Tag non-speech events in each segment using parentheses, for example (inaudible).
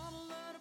wanna learn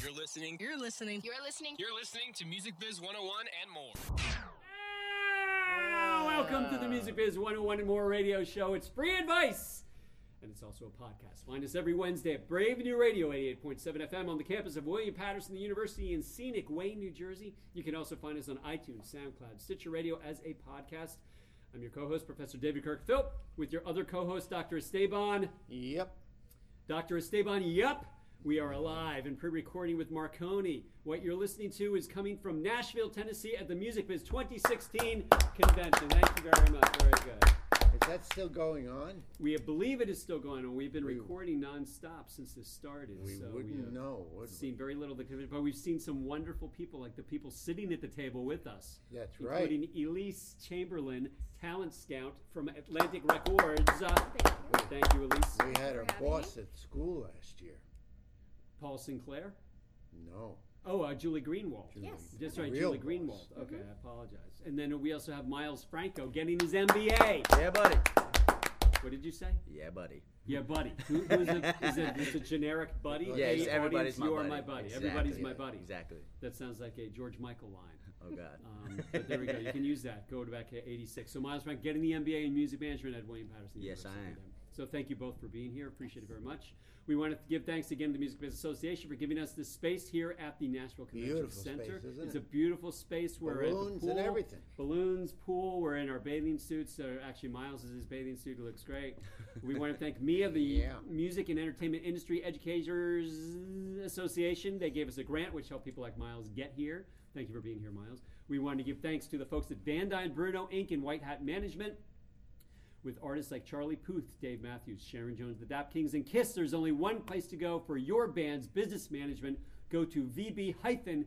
You're listening. You're listening. You're listening. You're listening to Music Biz 101 and more. Ah, Welcome to the Music Biz 101 and More radio show. It's free advice. And it's also a podcast. Find us every Wednesday at Brave New Radio 88.7 FM on the campus of William Paterson University in scenic Wayne, New Jersey. You can also find us on iTunes, SoundCloud, Stitcher Radio as a podcast. I'm your co-host, Professor David Kirk Philp, with your other co-host, Dr. Esteban. Yep. Dr. Esteban, yup, we are alive and pre-recording with Marcone. What you're listening to is coming from Nashville, Tennessee at the Music Biz 2016 convention. Thank you very much. Very good. Is that still going on? We believe it is still going on. We've been We- recording nonstop since this started. We so wouldn't we have know, would seen we? very little of the convention, but we've seen some wonderful people, like the people sitting at the table with us. That's right. Including Elyse Chamberlain, talent scout from Atlantic Records. Uh, thank you, Elyse. We had our for having boss at school last year. Paul Sinclair. No. Oh, uh, Julie Greenwald. Yes. That's right, real Julie boss. Greenwald. Okay, I apologize. And then we also have Miles Franco getting his MBA. Yeah, buddy. What did you say? Yeah, buddy. Yeah, buddy. Who, who's a, is it just a generic buddy? Yeah, Yeah, Hey, it's everybody's audience, my you buddy. are my buddy. Exactly, Everybody's my buddy. Exactly. That sounds like a George Michael line. Oh God. Um, but there we go. You can use that. Go to back to 86. So Miles Franco getting the MBA in music management at William Paterson. Yes, I University. am. So thank you both for being here. Appreciate it very much. We want to give thanks again to the Music Business Association for giving us this space here at the Nashville Convention Beautiful Center. space, it's it? a beautiful space. We're Balloons pool, and everything. Balloons, pool. We're in our bathing suits. Uh, actually, Miles is his bathing suit. It looks great. we want to thank (laughs) MEIEA, the Yeah. Music and Entertainment Industry Educators Association. They gave us a grant which helped people like Miles get here. Thank you for being here, Miles. We want to give thanks to the folks at Van Dyne Bruno Inc. and White Hat Management. With artists like Charlie Puth, Dave Matthews, Sharon Jones, the Dap Kings, and Kiss, there's only one place to go for your band's business management. Go to VB hyphen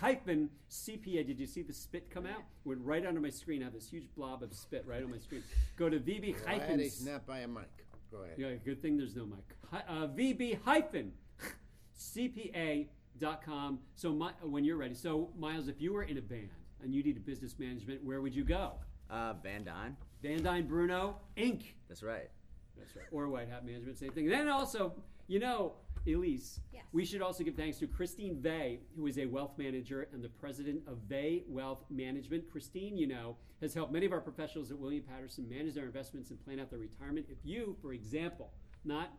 hyphen CPA. Did you see the spit come out? Went right under my screen. I have this huge blob of spit right on my screen. Go to VB Glad hyphen. he's not by a mic. Go ahead. Yeah, good thing there's no mic. Hi- Uh, VB hyphen CPA.com. So my, when you're ready. So Miles, if you were in a band and you needed business management, where would you go? Uh, Van Dyne. Van Dyne Bruno Inc. That's right. That's right. Or White Hat Management, same thing. Then also, you know, Elyse, Yes. we should also give thanks to Christine Vay, who is a wealth manager and the president of Vay Wealth Management. Christine, you know, has helped many of our professionals at William Paterson manage their investments and plan out their retirement. If you, for example, not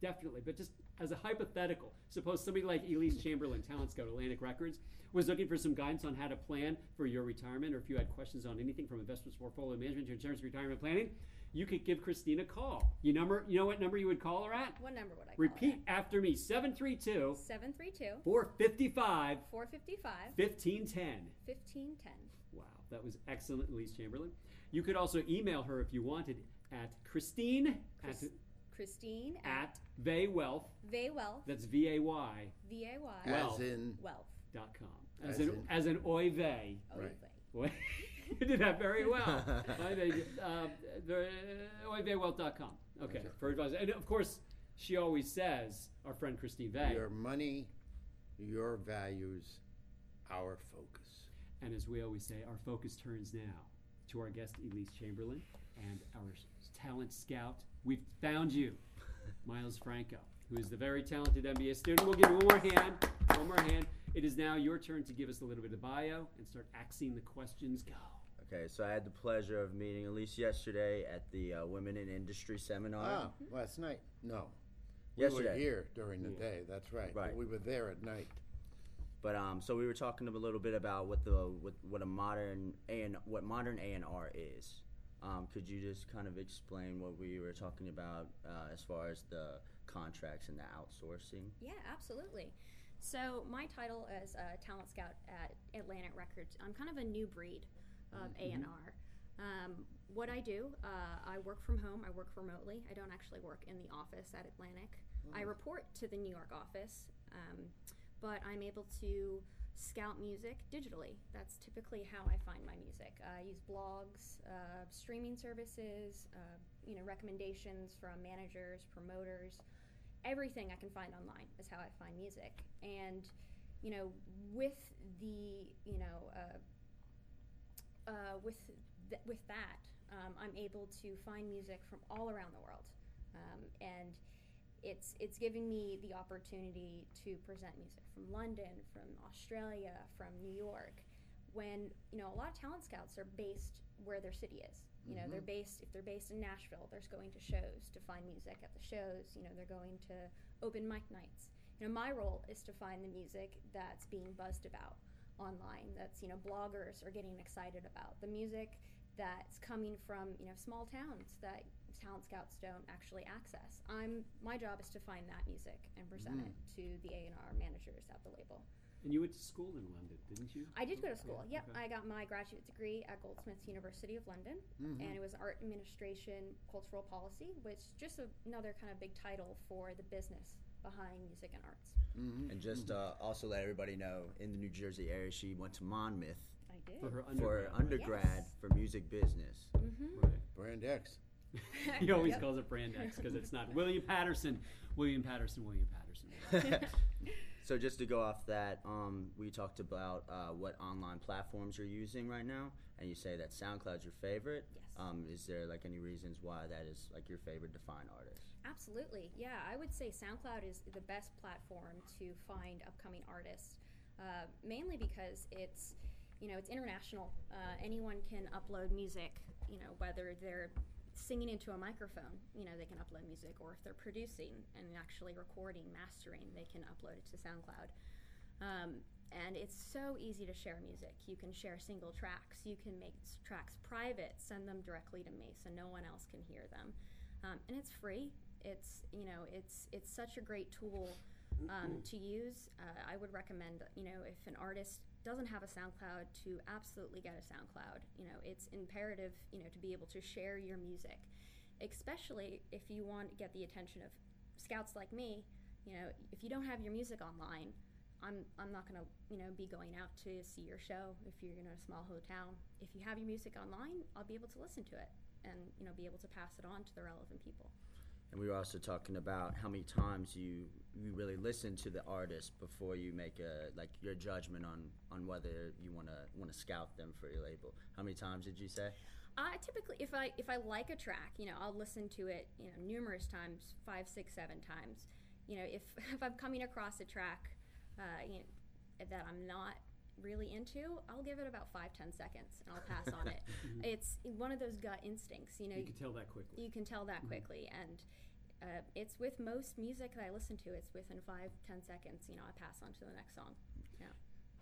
definitely, but just as a hypothetical, suppose somebody like Elyse Chamberlain, Talent Scout, Atlantic Records, was looking for some guidance on how to plan for your retirement, or if you had questions on anything from investments, portfolio management to insurance, retirement planning, you could give Christine a call. You number, you know what number you would call her at? What number would I call Repeat after me: 732 732 455 455 1510. 1510. Wow, that was excellent, Elyse Chamberlain. You could also email her if you wanted at Christine Chris- at, Christine at Vay Wealth. Vay Wealth. That's V A Y V A Y. Wealth. As in, Wealth. dot com. As, As an in- as an oy vey. Right. (laughs) You did that very well. (laughs) I mean, uh, the oyveywealth.com. Okay, Okay. for advice. And of course, she always says, our friend Christine Vay, your money, your values, our focus. and as we always say, our focus turns now to our guest Elyse Chamberlain and our s- talent scout. We've found you, (laughs) Miles Franco, who is the very talented MBA student. We'll give you one more hand. One more hand. It is now your turn to give us a little bit of bio and start axing the questions. Go. Okay, so I had the pleasure of meeting Elyse yesterday at the uh, Women in Industry seminar. Ah, last night? No. We Yesterday. were here during the Yeah. day. That's right. Right. But we were there at night. But um, so we were talking a little bit about what the what, what a modern and what modern A and R is. Um, could you just kind of explain what we were talking about uh, as far as the contracts and the outsourcing? Yeah, absolutely. So my title as a talent scout at Atlantic Records, I'm kind of a new breed. of A and R. Um, what I do, uh, I work from home. I work remotely. I don't actually work in the office at Atlantic. I report to the New York office, um, but I'm able to scout music digitally. That's typically how I find my music. I use blogs, uh, streaming services, uh, you know, recommendations from managers, promoters. Everything I can find online is how I find music. And, you know, with the, you know, uh, uh, with th- with that, um, I'm able to find music from all around the world, um, and it's it's giving me the opportunity to present music from London, from Australia, from New York. When you know a lot of talent scouts are based where their city is. You know they're mm-hmm. based if they're based in Nashville, they're going to shows to find music at the shows. You know they're going to open mic nights. You know my role is to find the music that's being buzzed about online that's you know bloggers are getting excited about the music that's coming from you know small towns that talent scouts don't actually access i'm my job is to find that music and present it mm. to the a&r managers at the label And you went to school in London, didn't you? i did go to school Yeah, yep okay. i got my graduate degree at goldsmiths university of london mm-hmm. and it was art administration cultural policy which just a, another kind of big title for the business behind music and arts mm-hmm. And just mm-hmm. uh, also let everybody know, in the New Jersey area, she went to Monmouth i did For her for undergrad. undergrad Yes. for music business. Right. Brand X. (laughs) he always Yep. calls it Brand X because it's not William Paterson, William Paterson, William Paterson. So just to go off that, um, we talked about uh, what online platforms you're using right now, and you say that SoundCloud's your favorite. Yes. Um, is there like any reasons why that is like your favorite to find artist? Absolutely. Yeah, I would say SoundCloud is the best platform to find upcoming artists, uh, mainly because it's, you know, it's international. Uh, anyone can upload music, you know, whether they're singing into a microphone, you know, they can upload music, or if they're producing and actually recording, mastering, they can upload it to SoundCloud. Um, and it's so easy to share music. You can share single tracks. You can make tracks private, send them directly to me so no one else can hear them. Um, and it's free. It's you know it's it's such a great tool um, to use. Uh, I would recommend you know if an artist doesn't have a SoundCloud to absolutely get a SoundCloud. You know it's imperative you know to be able to share your music, especially if you want to get the attention of scouts like me. You know if you don't have your music online, I'm I'm not gonna you know be going out to see your show if you're in a small hotel. If you have your music online, I'll be able to listen to it and you know be able to pass it on to the relevant people. And we were also talking about how many times you you really listen to the artist before you make a like your judgment on on whether you want to want to scout them for your label. How many times did you say? I typically, if I if I like a track, you know, I'll listen to it, you know, numerous times, five, six, seven times. You know, if (laughs) if I'm coming across a track, uh, you know, that I'm not really into, I'll give it about five, ten seconds, and I'll pass on it. (laughs) It's one of those gut instincts, you know. you can tell that quickly. you can tell that quickly, and uh, it's with most music that I listen to. It's within five, ten seconds. You know, I pass on to the next song. Yeah.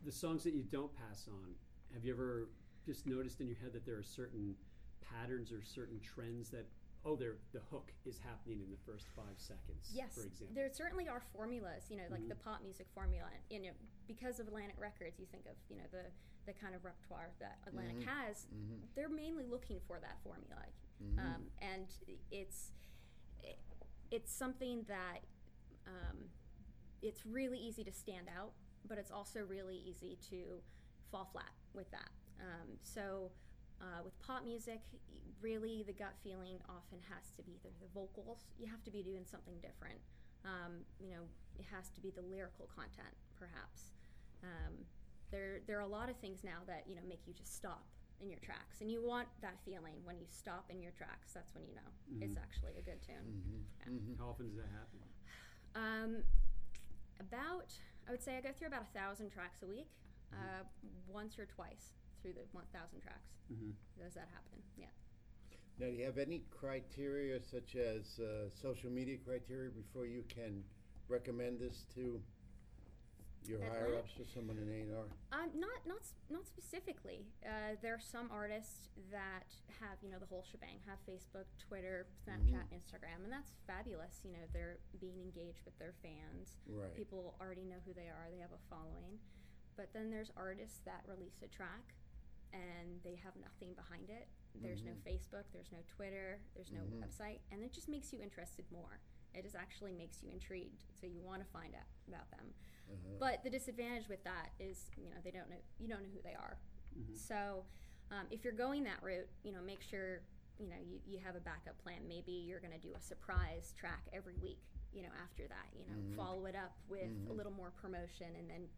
the songs that you don't pass on, have you ever just noticed in your head that there are certain patterns or certain trends that oh, there the hook is happening in the first five seconds? Yes, for example. there certainly are formulas. You know, like the pop music formula. You know, because of Atlantic Records, you think of you know the the kind of repertoire that Atlantic has. They're mainly looking for that formula, um, and it's it's something that um, it's really easy to stand out, but it's also really easy to fall flat with that. Um, so. Uh, with pop music, really the gut feeling often has to be either the vocals. You have to be doing something different. Um, you know, it has to be the lyrical content, perhaps. Um, there, there are a lot of things now that you know make you just stop in your tracks, and you want that feeling when you stop in your tracks. That's when you know it's actually a good tune. How often does that happen? Um, about, I would say I go through about a thousand tracks a week, uh, once or twice through the one thousand tracks. Does that happen? Yeah. Now, do you have any criteria such as uh, social media criteria before you can recommend this to your Atlantic? higher ups or someone in A&R? Um, not not not specifically. Uh, there are some artists that have you know the whole shebang, have Facebook, Twitter, Snapchat, Instagram, and that's fabulous. You know they're being engaged with their fans. Right. People already know who they are. They have a following. But then there's artists that release a track, and they have nothing behind it. There's no Facebook, there's no Twitter, there's no website, and it just makes you interested more. It just actually makes you intrigued, so you want to find out about them. But the disadvantage with that is, you know, they don't know you don't know who they are. So um, if you're going that route, you know, make sure you know you, you have a backup plan. Maybe you're going to do a surprise track every week. You know, after that, you know, follow it up with a little more promotion, and then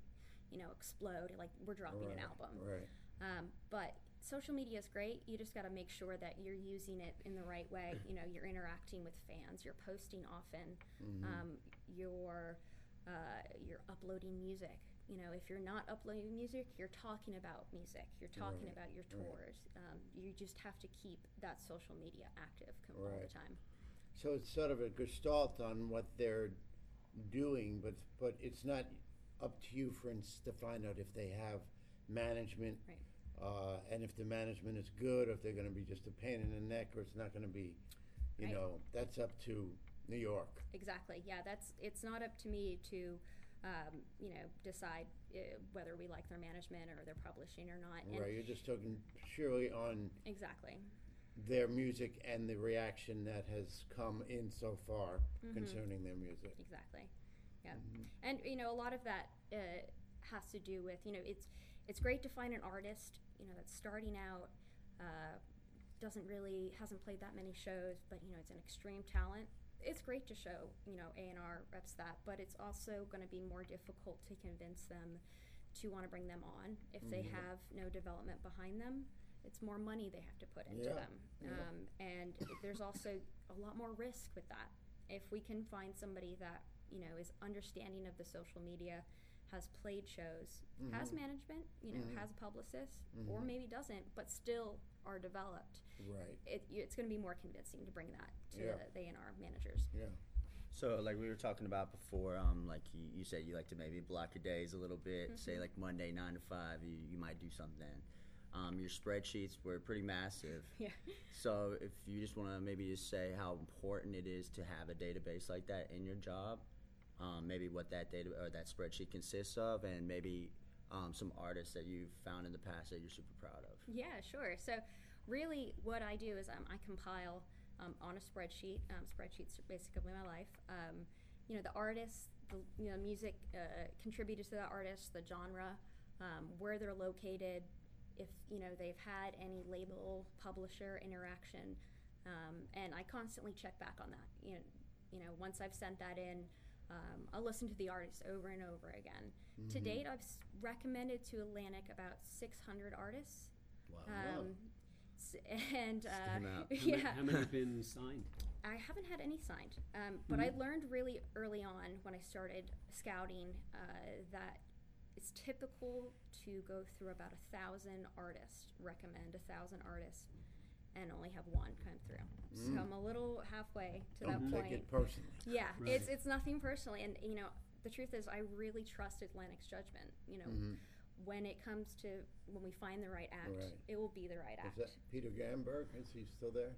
you know explode like we're dropping an album. Right. Um, but social media is great. You just got to make sure that you're using it in the right way. You know, you're interacting with fans. You're posting often. Um, you're uh, you're uploading music. You know, if you're not uploading music, you're talking about music. You're talking Right, about your right. tours. Um, you just have to keep that social media active com- all Right. the time. So it's sort of a gestalt on what they're doing, but but it's not up to you, for instance, to find out if they have management, Right. uh, and if the management is good, or if they're going to be just a pain in the neck, or it's not going to be, you Right. know, that's up to New York. Exactly. Yeah, that's it's not up to me to, um, you know, decide uh, whether we like their management or their publishing or not. And right? You're just talking purely on Exactly. their music and the reaction that has come in so far concerning their music. Exactly. Yeah. And you know, a lot of that uh, has to do with you know, it's it's great to find an artist you know that's starting out, uh, doesn't really hasn't played that many shows, but you know, it's an extreme talent. It's great to show you know A and R reps that, but it's also going to be more difficult to convince them to want to bring them on if they mm-hmm. have no development behind them. It's more money they have to put into Yeah. them, um, and there's also a lot more risk with that. If we can find somebody that you know is understanding of the social media, has played shows, has mm-hmm. management, you know, mm-hmm. has a publicist, or maybe doesn't, but still are developed, Right. it, it's going to be more convincing to bring that to Yeah. the A and R managers. Yeah. So, like we were talking about before, um, like you, you said, you like to maybe block your days a little bit. Mm-hmm. Say like Monday nine to five, you, you might do something. Um, your spreadsheets were pretty massive. (laughs) Yeah. So, if you just want to maybe just say how important it is to have a database like that in your job, um, maybe what that data or that spreadsheet consists of, and maybe um, some artists that you've found in the past that you're super proud of. Yeah, sure. So, really, what I do is um, I compile um, on a spreadsheet. Um, spreadsheets are basically my life. Um, you know, the artists, the you know, music uh, contributed to the artist, the genre, um, where they're located, if you know they've had any label publisher interaction, and I constantly check back on that. You know, you know, once I've sent that in. Um, I'll listen to the artist over and over again. To date, I've recommended to Atlantic about 600 artists. Wow. Um, s- and uh, Stand out. (laughs) How many, yeah, how many have been signed? I haven't had any signed, um, but I learned really early on when I started scouting uh, that it's typical to go through about a thousand artists, recommend a thousand artists, and only have one come through. So I'm a little halfway to Don't that take point. it personally. Yeah, Right. it's it's nothing personally, and you know the truth is I really trust Atlantic's judgment. You know, when it comes to when we find the right act, Right. it will be the right Is act. that Peter Ganbarg? Is he still there?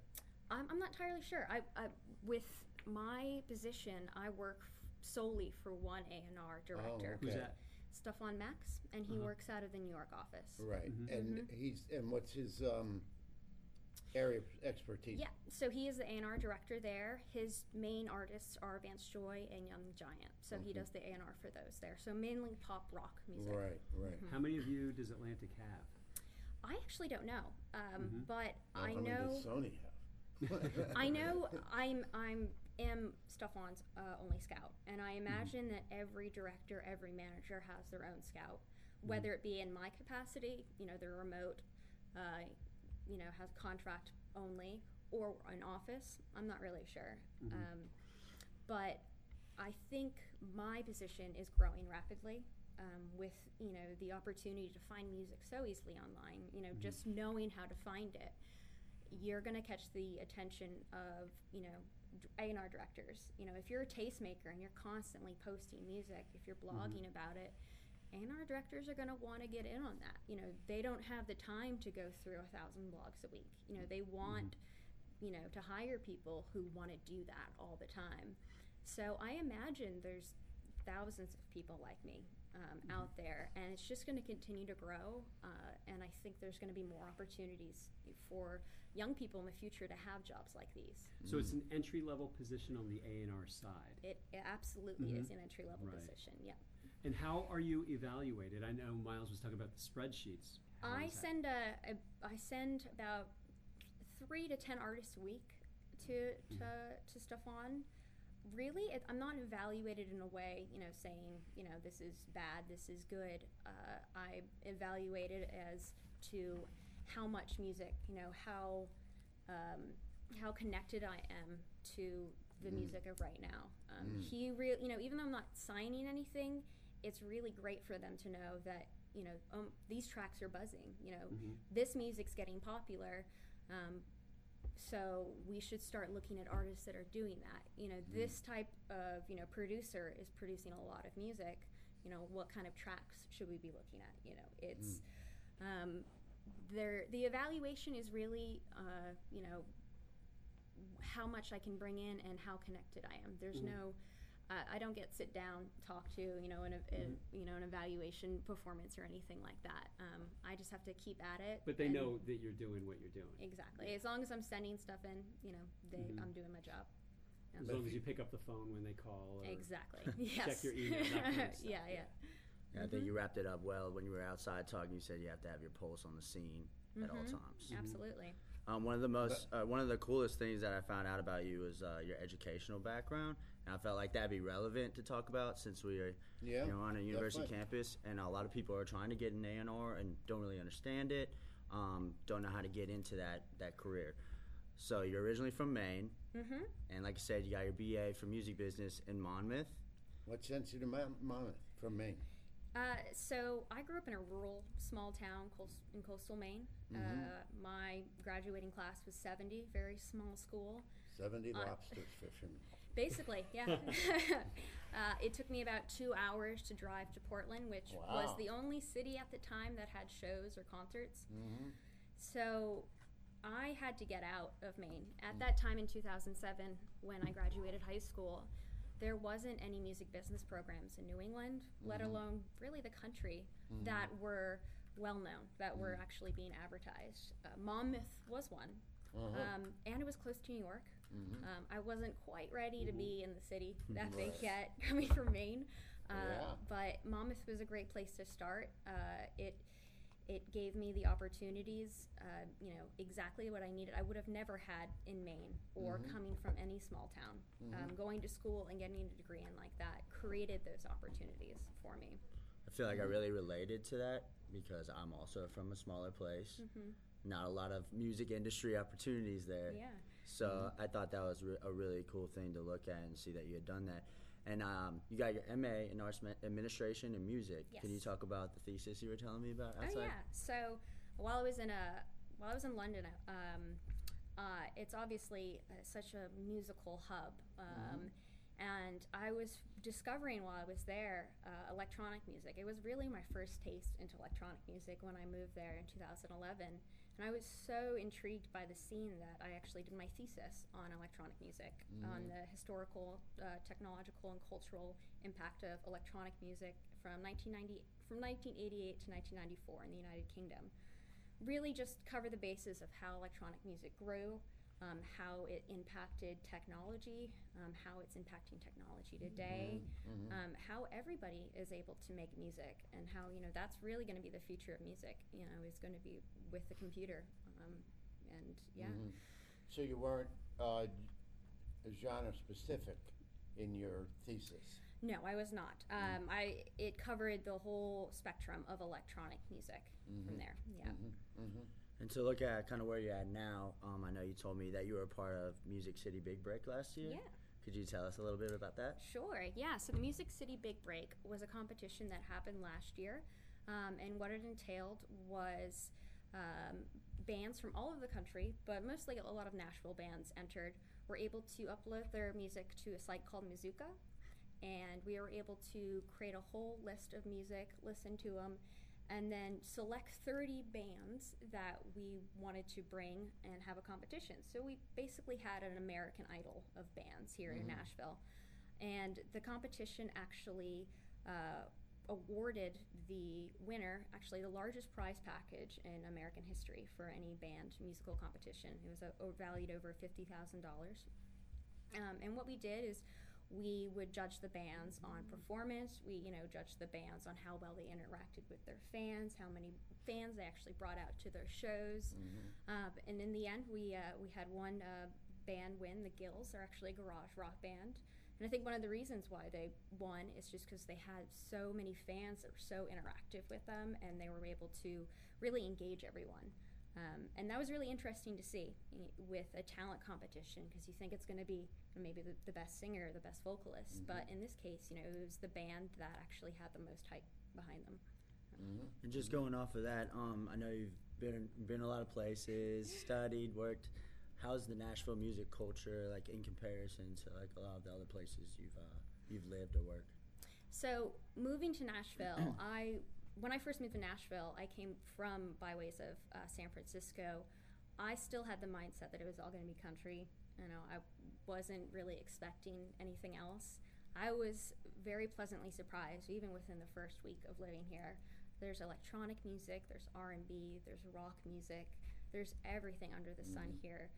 I'm, I'm not entirely sure. I, I with my position, I work f- solely for one A and R director, Who's Okay. that? Stefan Max, and he Uh-huh. works out of the New York office. Right. Mhm. And he's and what's his um, area of expertise? Yeah, so he is the A&R director there. His main artists are Vance Joy and Young Giant. So he does the A&R for those there. So mainly pop rock music. Right. Right. How many of you does Atlantic have? I actually don't know, um, Mhm. but Well, I how many know does Sony have? (laughs) I know I'm I'm am Stefan's uh, only scout, and I imagine that every director, every manager has their own scout, whether it be in my capacity, you know, they're remote, uh, you know, has contract only, or an office. I'm not really sure, um, but I think my position is growing rapidly. Um, with you know the opportunity to find music so easily online, you know, just knowing how to find it, you're going to catch the attention of you know A and R directors. You know, if you're a tastemaker and you're constantly posting music, if you're blogging about it, and our directors are going to want to get in on that. You know, they don't have the time to go through a thousand blogs a week. You know, they want you know to hire people who want to do that all the time. So I imagine there's thousands of people like me um, out there, and it's just going to continue to grow. Uh, and I think there's going to be more opportunities for young people in the future to have jobs like these. So it's an entry level position on the A and R side. It, it absolutely Mhm. is an entry level Right. position. Yeah. And how are you evaluated? I know Miles was talking about the spreadsheets. How I send a, a I send about three to ten artists a week to to to Stefan. Really, it, I'm not evaluated in a way, you know, saying you know this is bad, this is good. Uh, I evaluate it as to how much music, you know, how um, how connected I am to the music of right now. Um, He really, you know, even though I'm not signing anything, it's really great for them to know that you know um, these tracks are buzzing. You know, this music's getting popular. Um, so we should start looking at artists that are doing that. You know, this type of you know producer is producing a lot of music. You know, what kind of tracks should we be looking at? You know, it's um, there. The evaluation is really uh, you know how much I can bring in and how connected I am. There's no, uh, I don't get sit down, talk to, you know, an, ev- Mm-hmm. a- you know, an evaluation performance or anything like that. Um, I just have to keep at it. But they know that you're doing what you're doing. exactly. As long as I'm sending stuff in, you know, they, Mhm. I'm doing my job. As long as you pick up the phone when they call. Or Exactly. (laughs) yes. Check your email, kind of (laughs) stuff. yeah, yeah. Yeah, I think you wrapped it up well when you were outside talking. You said you have to have your pulse on the scene at all Mhm. times. Absolutely. Um, one of the most, uh, one of the coolest things that I found out about you is uh, your educational background, and I felt like that'd be relevant to talk about since we are, Yeah, you know, on a university definitely. campus, and a lot of people are trying to get an A and R and don't really understand it, um, don't know how to get into that that career. So you're originally from Maine, Mm-hmm. and like I said, you got your BA for music business in Monmouth. What sent you to Monmouth from Maine? Uh, so I grew up in a rural, small town in coastal Maine. Uh, my graduating class was 70, very small school. 70 Uh, lobsters fishing. Basically, yeah. (laughs) (laughs) uh, it took me about two hours to drive to Portland, which was the only city at the time that had shows or concerts. So I had to get out of Maine. At that time in 2007, when I graduated high school, there wasn't any music business programs in New England, let alone really the country, that were well known, that were actually being advertised. Uh, Monmouth was one, um, and it was close to New York. Um, I wasn't quite ready to be in the city (laughs) that big yet, (laughs) coming from Maine. Uh, Yeah. But Monmouth was a great place to start. Uh, it it gave me the opportunities, uh, you know, exactly what I needed. I would have never had in Maine or coming from any small town. Um, going to school and getting a degree in like that created those opportunities for me. I feel like I really related to that because I'm also from a smaller place. Not a lot of music industry opportunities there. Yeah. So I thought that was re- a really cool thing to look at and see that you had done that. And um, you got your MA in Arts Administration and Music. Can you talk about the thesis you were telling me about Oh yeah. So while I was in a while I was in London, um, uh, it's obviously uh, such a musical hub, um, and I was discovering while I was there uh, electronic music. It was really my first taste into electronic music when I moved there in 2011, and I was so intrigued by the scene that I actually did my thesis on electronic music, on the historical, uh, technological, and cultural impact of electronic music from 1990 from 1988 to 1994 in the United Kingdom. Really, just cover the basis of how electronic music grew, um, how it impacted technology, um, how it's impacting technology today, um, how everybody is able to make music, and how you know that's really going to be the future of music. You know, is going to be with the computer, um, and yeah. So you weren't uh, genre specific in your thesis. No, I was not. Um, I it covered the whole spectrum of electronic music from there. Yeah. And to look at kind of where you're at now, um, I know you told me that you were a part of Music City Big Break last year. Yeah. Could you tell us a little bit about that? Sure, yeah. So the Music City Big Break was a competition that happened last year, um, and what it entailed was um, bands from all over the country, but mostly a lot of Nashville bands entered, were able to upload their music to a site called Mizuka, and we were able to create a whole list of music, listen to them, and then select 30 bands that we wanted to bring and have a competition. So we basically had an American Idol of bands here in Nashville. And the competition actually uh, awarded the winner actually the largest prize package in American history for any band musical competition. It was uh, valued over fifty thousand dollars. Um, and what we did is we would judge the bands on performance. We, you know, judged the bands on how well they interacted with their fans, how many fans they actually brought out to their shows. Uh, and in the end, we uh, we had one uh, band win. The Gills are actually a garage rock band. And I think one of the reasons why they won is just because they had so many fans that were so interactive with them, and they were able to really engage everyone. Um, and that was really interesting to see with a talent competition because you think it's going to be maybe the, the best singer, the best vocalist, but in this case, you know, it was the band that actually had the most hype behind them. And just going off of that, um, I know you've been been a lot of places, studied, worked. How's the Nashville music culture like in comparison to like a lot of the other places you've uh, you've lived or worked? So moving to Nashville, (clears throat) I when I first moved to Nashville, I came from byways of uh, San Francisco. I still had the mindset that it was all going to be country. You know, I wasn't really expecting anything else. I was very pleasantly surprised, even within the first week of living here. There's electronic music, there's R&B, there's rock music, there's everything under the sun here.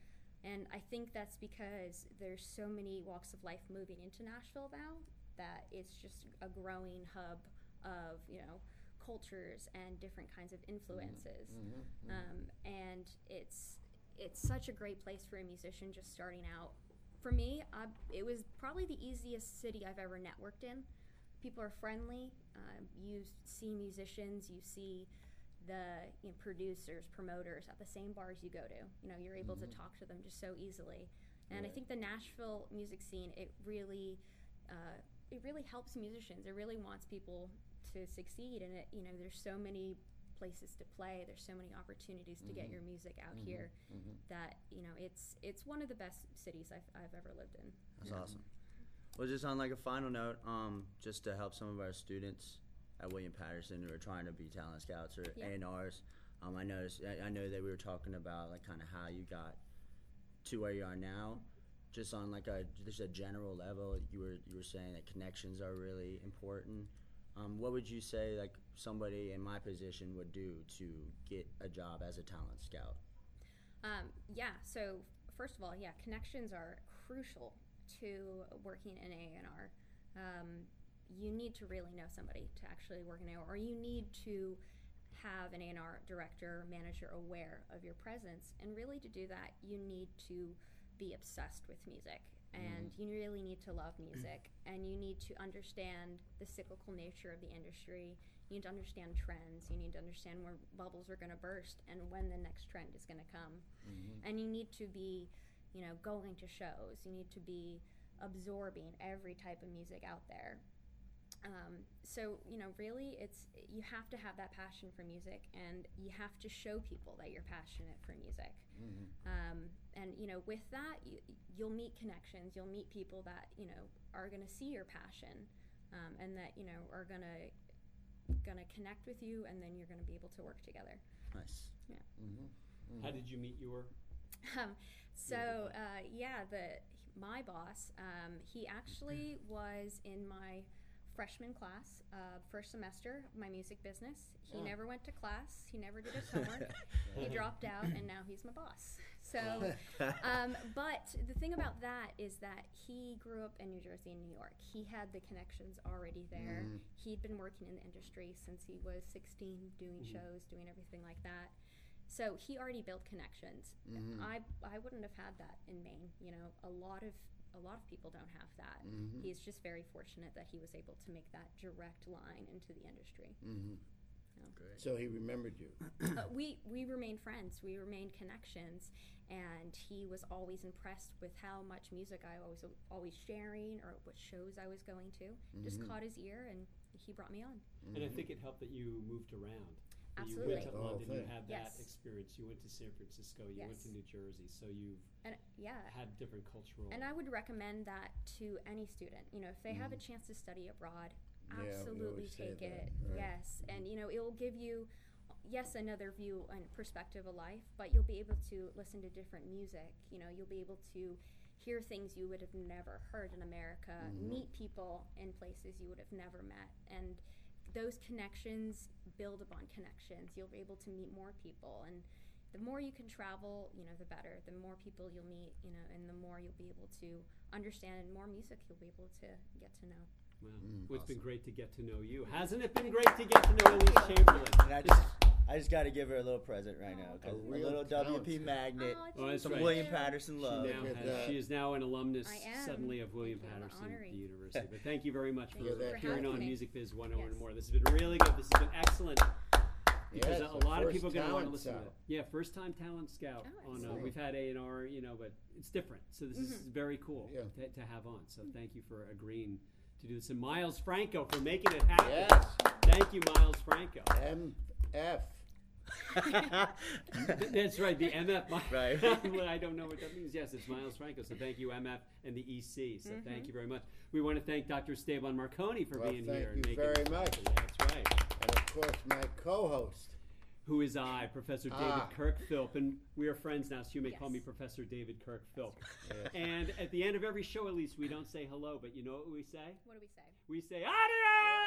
And I think that's because there's so many walks of life moving into Nashville now that it's just a growing hub of, you know, cultures and different kinds of influences. Um, and it's it's such a great place for a musician just starting out. For me, I, it was probably the easiest city I've ever networked in. People are friendly. Um, you see musicians, you see the you know, producers, promoters at the same bars you go to. You know, you're able to talk to them just so easily. And I think the Nashville music scene, it really, uh, it really helps musicians. It really wants people to succeed. And it, you know, there's so many places to play. There's so many opportunities to get your music out here that you know it's it's one of the best cities I've, I've ever lived in. That's awesome. Well, just on like a final note, um, just to help some of our students at William Paterson who are trying to be talent scouts or Yeah. A and R's, um, I noticed I, I know that we were talking about like kind of how you got to where you are now. Just on like a just a general level, you were you were saying that connections are really important. Um, what would you say like somebody in my position would do to get a job as a talent scout? Um, yeah. So first of all, yeah, connections are crucial to working in A and R. Um, you need to really know somebody to actually work in A, or you need to have an A and R director, manager aware of your presence. And really, to do that, you need to be obsessed with music. Mm-hmm. And you really need to love music, (clears throat) and you need to understand the cyclical nature of the industry. You need to understand trends. You need to understand where bubbles are going to burst and when the next trend is going to come mm-hmm. and you need to be you know going to shows. You need to be absorbing every type of music out there um, so you know really it's you have to have that passion for music and you have to show people that you're passionate for music um, and you know with that you, you'll meet connections you'll meet people that you know are going to see your passion um, and that you know are going to going to connect with you and then you're going to be able to work together Nice. Yeah. How did you meet your? um, so uh, yeah, the my boss, um, he actually (clears throat) was in my freshman class, uh, first semester my music business. He Oh. never went to class. He never did his (laughs) homework. he dropped out, and now he's my boss. So, (laughs) um, but the thing about that is that he grew up in New Jersey and New York. He had the connections already there. Mm. He'd been working in the industry since he was 16, doing shows, doing everything like that. So he already built connections. Mm-hmm. I I wouldn't have had that in Maine. You know, a lot of a lot of people don't have that. Mm-hmm. He's just very fortunate that he was able to make that direct line into the industry. Great. So he remembered you. (clears throat) uh, we we remained friends. We remained connections, and he was always impressed with how much music I was always sharing or what shows I was going to. Just caught his ear, and he brought me on. And I think it helped that you moved around. That You went to The whole London. You thing. had that Yes. experience. You went to San Francisco. You went to New Jersey. So you've And yeah, had different cultural. And I would recommend that to any student. You know, if they have a chance to study abroad, Mm. Yeah, we absolutely always say take that, it. right. Yes, and you know, it will give you, yes, another view and perspective of life, but you'll be able to listen to different music. You know, you'll be able to hear things you would have never heard in America, Mm-hmm. meet people in places you would have never met, and those connections build upon connections. You'll be able to meet more people, and the more you can travel, you know, the better. The more people you'll meet, you know, and the more you'll be able to understand, and more music you'll be able to get to know. Well, mm, well, it's been great to get to know you. Hasn't it been great to get to know Elyse Chamberlain? And I just, got to give her a little present right now. 'cause A a real little talent. WP magnet, Oh, that's some right. William Paterson She, love. now Look at has, that. she is now an alumnus I am. suddenly of William Thank you. I'm Paterson honoring. University. But thank you very much for Thank you for appearing having on me. Music Biz 101 and Yes. more. This has been really good. This has been excellent because Yes, a, a the lot of first people are going to want to talent listen to scout. it. Yeah, first time talent scout. Oh, on uh, excellent. we've had A and R, you know, but it's different. So this is very cool Yeah. to, to have on. So thank you for agreeing to do this, and Miles Franco for making it happen. Yes. Thank you, Miles Franco. MF. (laughs) That's right, the MF. (laughs) Right. (laughs) Well, I don't know what that means. Yes, it's Miles Franco. So thank you, MF and the EC. So thank you very much. We want to thank Dr. Esteban Marcone for Well, being thank here. you and making very much. That's right. And of course, my co-host. Who is I, Professor David Ah. Kirk Philp, and we are friends now, so you may call me Professor David Kirk Philp. Yes. And at the end of every show, at least, we don't say hello, but you know what we say? What do we say? We say adios.